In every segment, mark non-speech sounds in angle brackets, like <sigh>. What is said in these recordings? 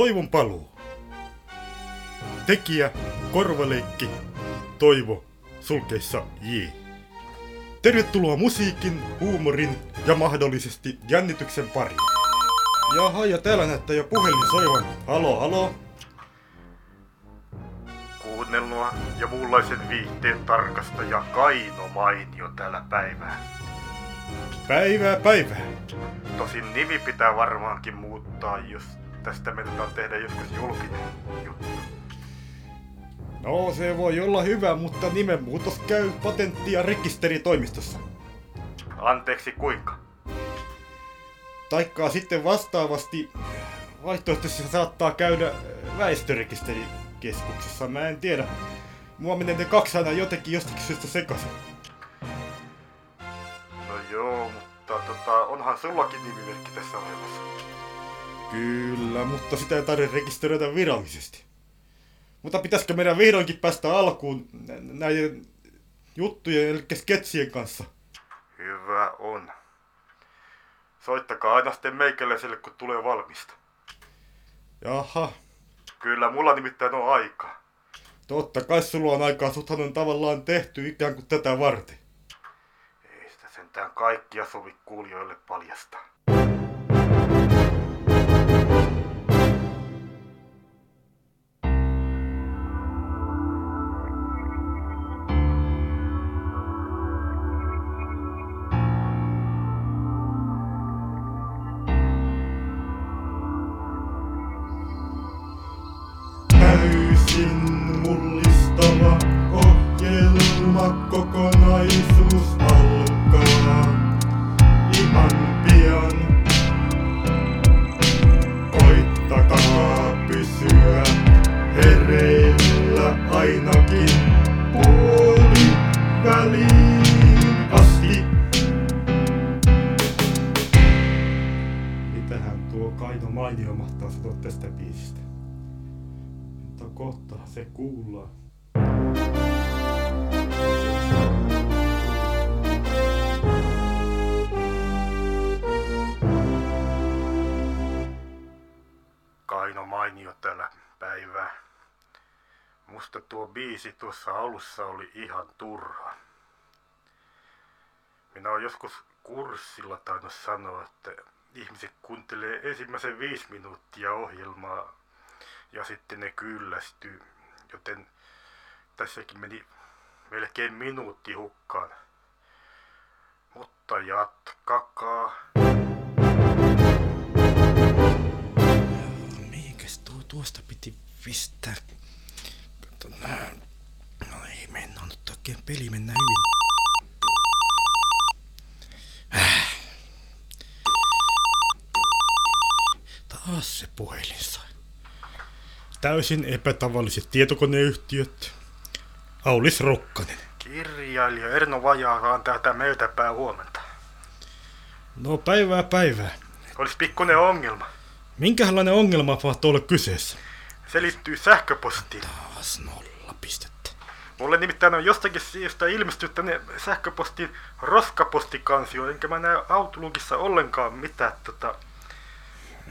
Toivon paluu. Tekijä, korvaleikki, Toivo, sulkeissa J. Tervetuloa musiikin, huumorin ja mahdollisesti jännityksen pariin. Jaha, ja täällä näyttää jo puhelin soivan. Halo, halo. Kuunnelua ja muunlaisen viihteen tarkastaja Kaino Mainio täällä päivää. Päivää, päivää. Tosin nimi pitää varmaankin muuttaa, jos tästä mennään tehdä joskus julkinen juttu. No, se voi olla hyvä, mutta nimenmuutos käy patentti- ja rekisteritoimistossa. Anteeksi kuinka? Taikkaa sitten vastaavasti vaihtoehtoisesti se saattaa käydä väestörekisterikeskuksessa. Mä en tiedä. Mua menee ne kaksi aina jotenkin jostakin syystä sekaisin. No joo, mutta tota, onhan sullakin nimimerkki tässä olemassa. Kyllä, mutta sitä ei tarvitse rekisteröidä virallisesti. Mutta pitäisikö meidän vihdoinkin päästä alkuun nä- näiden juttujen, eli sketsien kanssa? Hyvä on. Soittakaa aina sitten meikäläiselle, kun tulee valmista. Jaha, Kyllä, mulla nimittäin on aikaa. totta kai sulla on aikaa, suthan on tavallaan tehty ikään kuin tätä varten. Ei sitä sentään kaikkia sovi kuulijoille paljastaa. Ainakin puoli väliin asti. Mitähän tuo Kaino Mainio mahtaa sanoa tästä biisistä? Mutta kohta se kuullaan. Musta tuo biisi tuossa alussa oli ihan turha. Minä olen joskus kurssilla tainnut sanoa, että ihmiset kuuntelee ensimmäisen viisi minuuttia ohjelmaa ja sitten ne kyllästyy. Joten tässäkin meni melkein minuutti hukkaan. Mutta jatkakaa. Mihinkäs tuo tuosta piti pistää? No ei mennä nyt oikein peli mennä hyvin. Äh. Taas se puhelin sai. Täysin epätavalliset tietokoneyhtiöt. Aulis Rokkanen. Kirjailija Erno Vajaakaan täältä meiltä päin huomenta. No päivää päivää. Olisi pikkuinen ongelma. Minkälainen ongelma mahtaa olla kyseessä? Se liittyy sähköpostiin. Taas nolla pistettä. Mulle nimittäin on jostakin syystä ilmestynyt tänne sähköpostiin roskapostikansio, enkä mä näe Outlookissa ollenkaan mitään tota,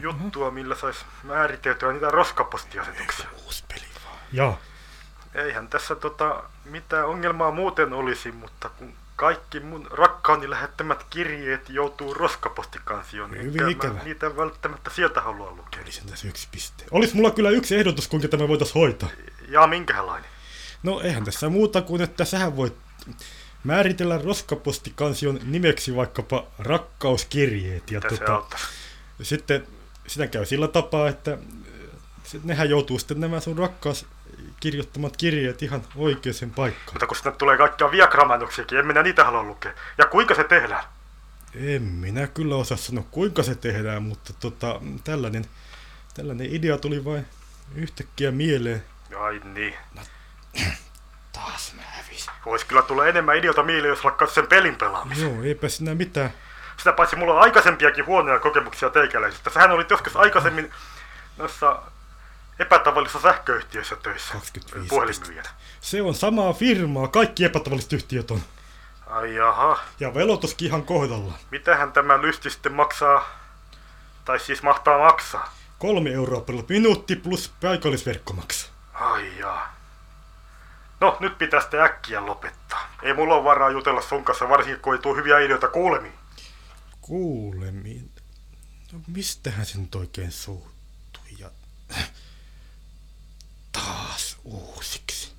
juttua, millä sais määriteltyä niitä roskapostiasetuksia. Uusi peli vaan. Joo. Eihän tässä tota, mitään ongelmaa muuten olisi, mutta kun kaikki mun rakkaani lähettämät kirjeet joutuu roskapostikansioon, Hyvin mä ikävä. niitä välttämättä sieltä halua lukea. Oli sen tässä yksi piste. Olis mulla kyllä yksi ehdotus, kuinka tämä voitais hoitaa. Ja minkälainen? No eihän tässä muuta kuin, että sähän voit määritellä roskapostikansion nimeksi vaikkapa rakkauskirjeet. Ja Mitä tota, sitten sitä käy sillä tapaa, että nehän joutuu sitten nämä sun rakkaus kirjoittamat kirjeet ihan oikeaan paikkaan. Mutta kun sinne tulee kaikkia viagramainoksiakin, en minä niitä halua lukea. Ja kuinka se tehdään? En minä kyllä osaa sanoa, kuinka se tehdään, mutta tota, tällainen, tällainen idea tuli vain yhtäkkiä mieleen. Ai niin. <clears throat> Taas mä hävisin. Voisi kyllä tulla enemmän ideota mieleen, jos lakkaisi sen pelin pelaamisen. Joo, eipä sinä mitään. Sitä paitsi mulla on aikaisempiakin huonoja kokemuksia teikäläisistä. Sähän olit joskus aikaisemmin noissa epätavallisissa sähköyhtiöissä töissä. 25 Puhelinmyyjänä. Se on samaa firmaa, kaikki epätavalliset yhtiöt on. Ai jaha. Ja velotuskin ihan kohdallaan. Mitähän tämä lysti sitten maksaa? Tai siis mahtaa maksaa? Kolme euroa per minuutti plus paikallisverkkomaksu. Ai jaa. No, nyt pitää sitä äkkiä lopettaa. Ei mulla ole varaa jutella sun kanssa, varsinkin kun ei tuu hyviä ideoita kuulemiin. Kuulemiin. No mistähän se nyt oikein suuttui ja... Uusiksi.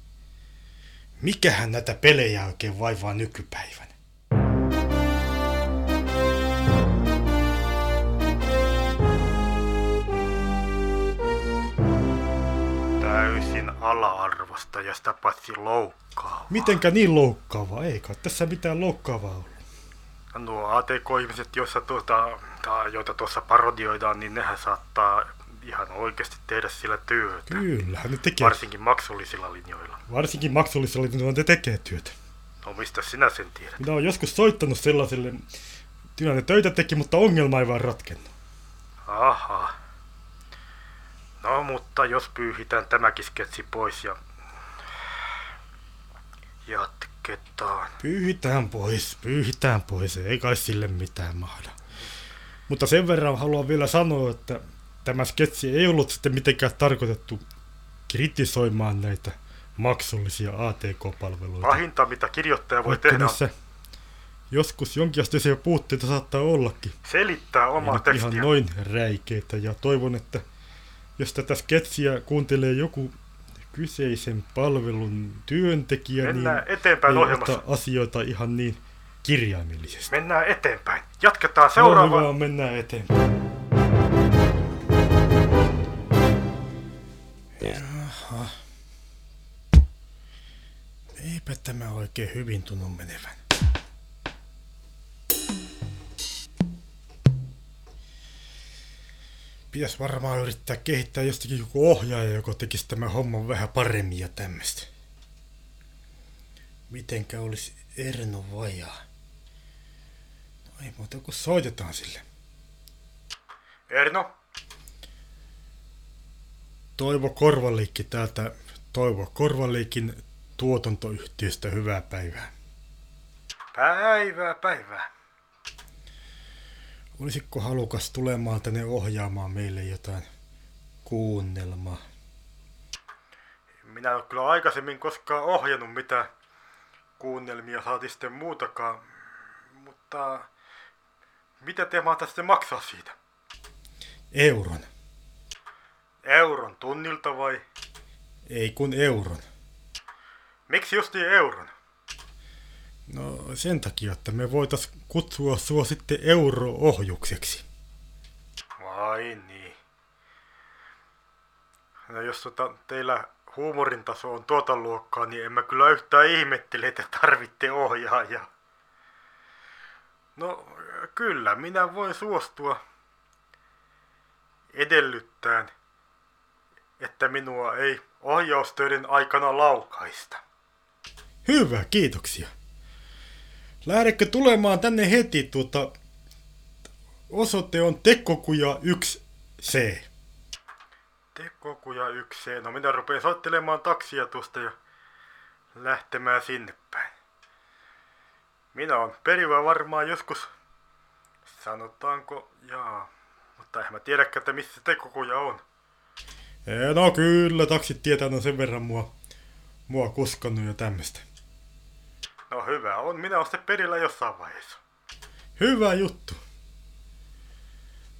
Mikähän näitä pelejä oikein vaivaa nykypäivänä? Täysin ala-arvosta ja sitä paitsi loukkaa. Mitenkä niin loukkaavaa? Ei kai tässä mitään loukkaavaa ollut. Nuo ATK-ihmiset, joissa tuota, joita tuossa parodioidaan, niin nehän saattaa ihan oikeasti tehdä sillä työtä. Kyllähän ne tekee. Varsinkin maksullisilla linjoilla. Varsinkin maksullisella niin ne tekee työtä. No mistä sinä sen tiedät? Minä olen joskus soittanut sellaiselle, tilanne töitä teki, mutta ongelma ei vaan ratkennut. Aha. No mutta jos pyyhitään tämäkin sketsi pois ja jatketaan. Pyyhitään pois, pyyhitään pois, ei kai sille mitään mahda. Mutta sen verran haluan vielä sanoa, että tämä sketsi ei ollut sitten mitenkään tarkoitettu kritisoimaan näitä maksullisia ATK-palveluita. Pahinta mitä kirjoittaja voi Vaikka tehdä on niissä joskus jonkinlaisia puutteita saattaa ollakin. selittää omaa tekstiä. ihan noin räikeitä ja toivon, että jos tätä sketsiä kuuntelee joku kyseisen palvelun työntekijä, Mennään niin eteenpäin ei ota asioita ihan niin kirjaimellisesti. Mennään eteenpäin. Jatketaan No, seuraavaan. hyvä, mennään eteenpäin. Tämä oikein hyvin tunnu menevän. Pitäis varmaan yrittää kehittää jostakin joku ohjaaja, joka tekisi tämän homman vähän paremmin ja tämmöistä. Mitenkä olisi Erno vajaa? No ei muuta kuin soitetaan sille. Erno, Toivo Korvaliikki täältä Toivo Korvaliikin tuotantoyhtiöstä hyvää päivää. päivää päivää. Olisitko halukas tulemaan tänne ohjaamaan meille jotain kuunnelmaa? Minä en ole kyllä aikaisemmin koskaan ohjannut mitään kuunnelmia, saati sitten muutakaan. Mutta mitä te mahtaisitte maksaa siitä? Euron. Euron tunnilta vai? Ei kun euron. Miksi justiin euron? No sen takia, että me voitais kutsua sua sitten euro-ohjukseksi. Vai niin. No jos tota, teillä huumorin taso on tuota luokkaa, niin en mä kyllä yhtään ihmettele, että tarvitte ohjaajaa. No kyllä, minä voin suostua edellyttäen, että minua ei ohjaustöiden aikana laukaista. Hyvä, kiitoksia. Lähdekö tulemaan tänne heti tuota... Osoite on Tekkokuja 1C. Tekokuja ykseen. No minä rupean soittelemaan taksia tuosta ja lähtemään sinne päin. Minä on perivä varmaan joskus, sanotaanko, jaa, mutta en mä tiedäkään, että missä tekokuja on. Ee, No kyllä, taksit tietää on sen verran mua, mua kuskannut ja tämmöstä. No hyvä on, minä olen sitten perillä jossain vaiheessa. Hyvä juttu.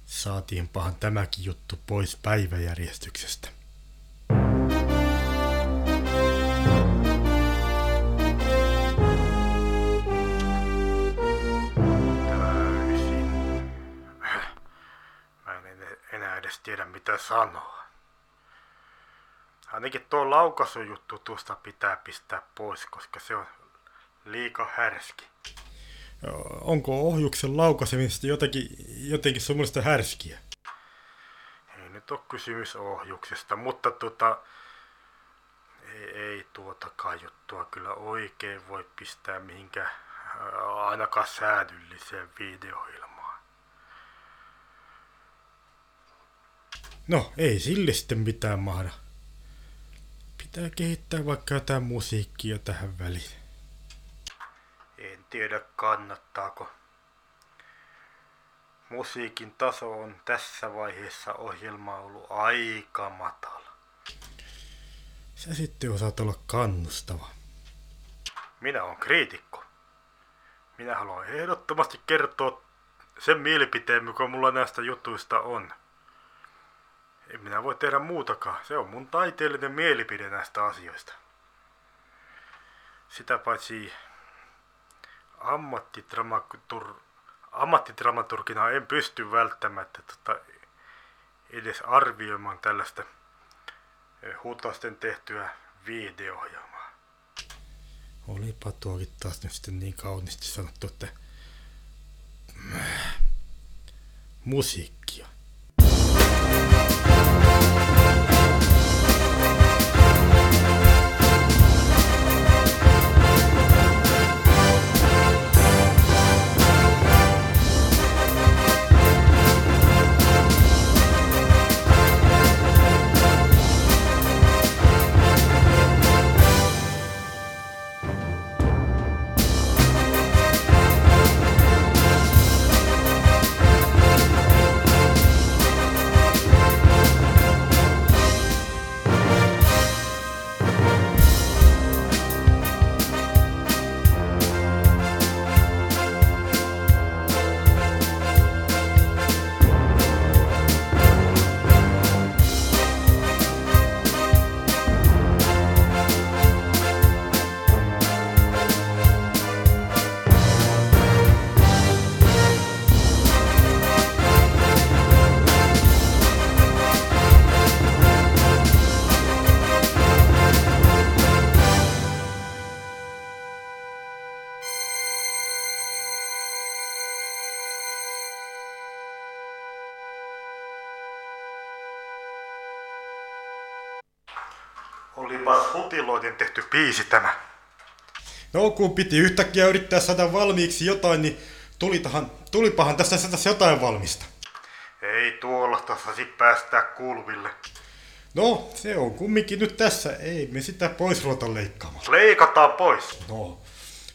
Saatiinpahan tämäkin juttu pois päiväjärjestyksestä. Täysin. Mä en en- enää edes tiedä mitä sanoa. Ainakin tuo laukaisujuttu tuosta pitää pistää pois, koska se on liika härski. Onko ohjuksen laukaisemista jotenkin, jotenkin semmoista härskiä? Ei nyt ole kysymys ohjuksesta, mutta tota, ei, ei tuotakaan juttua kyllä oikein voi pistää mihinkään ää, ainakaan säädylliseen videoilmaan. No, ei sille sitten mitään mahda. Pitää kehittää vaikka jotain musiikkia tähän väliin. En tiedä kannattaako. musiikin taso on tässä vaiheessa ohjelmaa ollut aika matala. Sä sitten osaat olla kannustava. Minä olen kriitikko. Minä haluan ehdottomasti kertoa sen mielipiteen, mikä mulla näistä jutuista on. En minä voi tehdä muutakaan. Se on mun taiteellinen mielipide näistä asioista. Sitä paitsi ammattidramatur, ammattidramaturgina en pysty välttämättä tota, edes arvioimaan tällaista hutasten tehtyä videoohjelmaa. Olipa tuokin taas nyt sitten niin kauniisti sanottu, että musiikkia. Olipas hutiloiden tehty biisi tämä. No kun piti yhtäkkiä yrittää saada valmiiksi jotain, niin tulitahan, tulipahan tässä saataisiin jotain valmista. Ei tuollaista saisi päästää kuuluville. No, se on kumminkin nyt tässä. Ei me sitä pois ruveta leikkaamaan. Leikataan pois. No,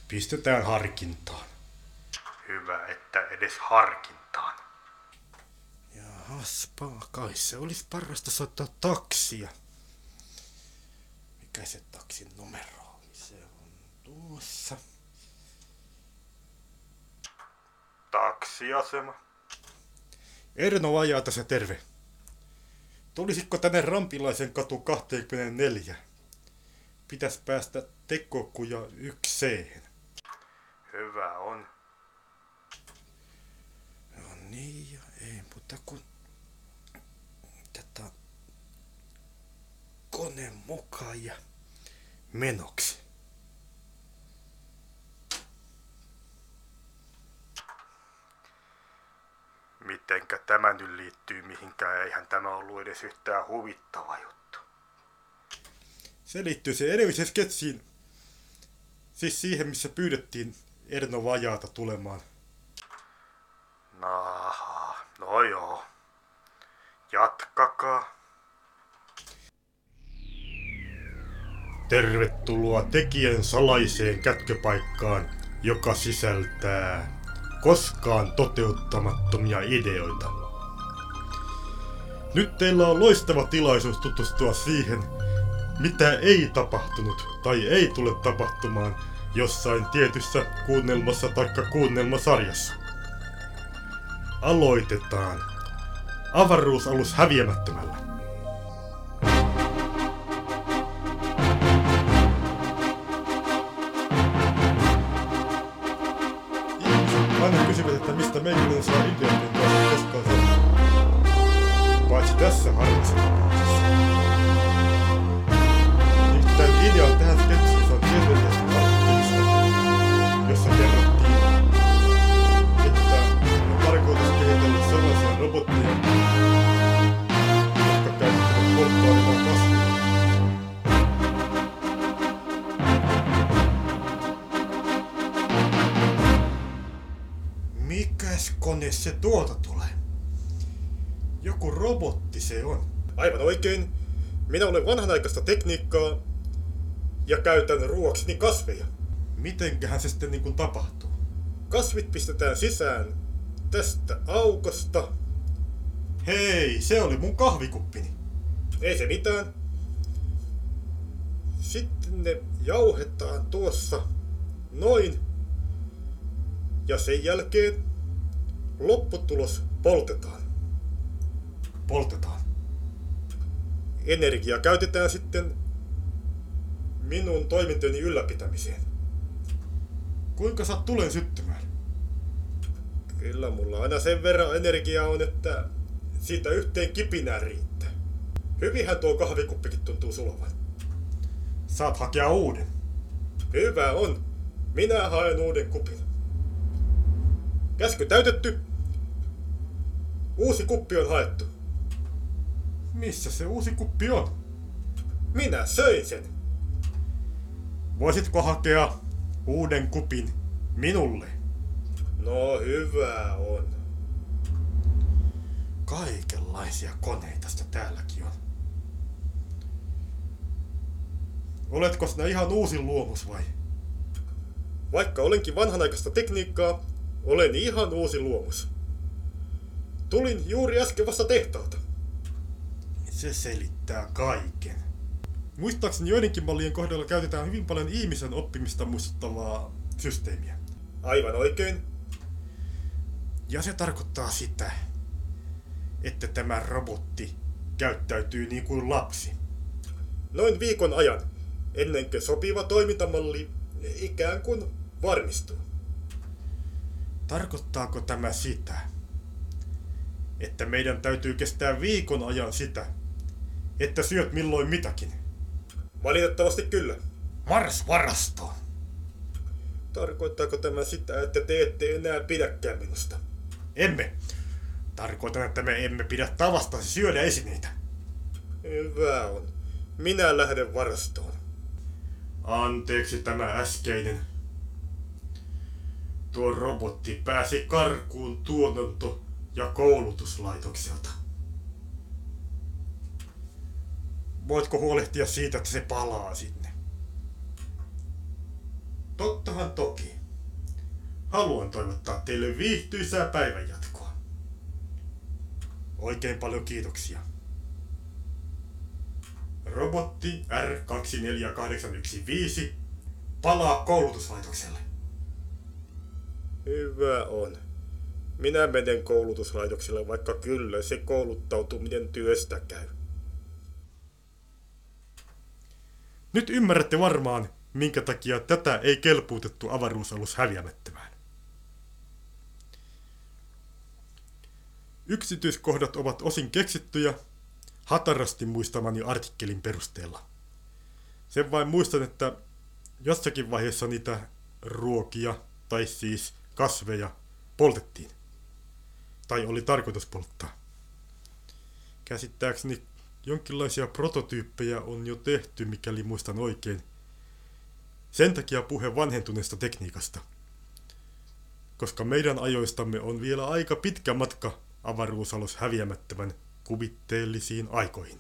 pistetään harkintaan. Hyvä, että edes harkintaan. Jahaspa, kai se olisi parasta soittaa taksia. Se taksin numero on? Se on tuossa. Taksiasema. Erno Vajaata se terve. Tulisitko tänne Rampilaisen katu 24? Pitäis päästä tekokuja ykseen. Hyvä on. No niin, ja ei muuta kuin tätä kone mukaan ja menoksi. Mitenkä tämä nyt liittyy mihinkään? Eihän tämä ollut edes yhtään huvittava juttu. Se liittyy se edellisen sketsiin. Siis siihen, missä pyydettiin Erno Vajaata tulemaan. Naha, no joo. Jatkakaa. Tervetuloa tekijän salaiseen kätköpaikkaan, joka sisältää koskaan toteuttamattomia ideoita. Nyt teillä on loistava tilaisuus tutustua siihen, mitä ei tapahtunut tai ei tule tapahtumaan jossain tietyssä kuunnelmassa taikka kuunnelmasarjassa. Aloitetaan. Avaruusalus häviämättömällä. Mikäs kone se tuolta tulee? Joku robotti se on. Aivan oikein. Minä olen vanhanaikaista tekniikkaa ja käytän ruoakseni kasveja. Mitenköhän se sitten niin kuin tapahtuu? Kasvit pistetään sisään tästä aukosta. Hei, se oli mun kahvikuppini. Ei se mitään. Sitten ne jauhetaan tuossa noin. Ja sen jälkeen lopputulos poltetaan. Poltetaan. Energia käytetään sitten minun toimintojeni ylläpitämiseen. Kuinka saat tulen syttymään? Kyllä mulla aina sen verran energiaa on, että siitä yhteen kipinään riittää. Hyvinhän tuo kahvikuppikin tuntuu sulavan. Saat hakea uuden. Hyvä on. Minä haen uuden kupin. Käsky täytetty. Uusi kuppi on haettu. Missä se uusi kuppi on? Minä söin sen. Voisitko hakea uuden kupin minulle? No hyvä on. Kaikenlaisia koneita sitä täälläkin on. Oletko sinä ihan uusi luomus vai? Vaikka olenkin vanhanaikaista tekniikkaa, olen ihan uusi luomus. Tulin juuri äsken vasta tehtaalta. Se selittää kaiken. Muistaakseni joidenkin mallien kohdalla käytetään hyvin paljon ihmisen oppimista muistuttavaa systeemiä. Aivan oikein. Ja se tarkoittaa sitä, että tämä robotti käyttäytyy niin kuin lapsi. Noin viikon ajan, ennen kuin sopiva toimintamalli ikään kuin varmistuu. Tarkoittaako tämä sitä, että meidän täytyy kestää viikon ajan sitä, että syöt milloin mitäkin? Valitettavasti kyllä. Mars varastoon! Tarkoittaako tämä sitä, että te ette enää pidäkään minusta? Emme. Tarkoitan, että me emme pidä tavasta syödä esineitä. Hyvä on. Minä lähden varastoon. Anteeksi tämä äskeinen. Tuo robotti pääsi karkuun tuotanto- ja koulutuslaitokselta. Voitko huolehtia siitä, että se palaa sinne? Tottahan toki. Haluan toivottaa teille viihtyisää päivänjatkoa. Oikein paljon kiitoksia. Robotti R24815 palaa koulutuslaitokselle. Hyvä on. Minä menen koulutuslaitokselle, vaikka kyllä se kouluttautuminen työstä käy. Nyt ymmärrätte varmaan, minkä takia tätä ei kelpuutettu avaruusalus häviämättömään. Yksityiskohdat ovat osin keksittyjä, hatarasti muistamani artikkelin perusteella. Sen vain muistan, että jossakin vaiheessa niitä ruokia, tai siis kasveja, poltettiin. Tai oli tarkoitus polttaa. Käsittääkseni jonkinlaisia prototyyppejä on jo tehty, mikäli muistan oikein. Sen takia puhe vanhentuneesta tekniikasta. Koska meidän ajoistamme on vielä aika pitkä matka avaruusalus häviämättömän kuvitteellisiin aikoihin.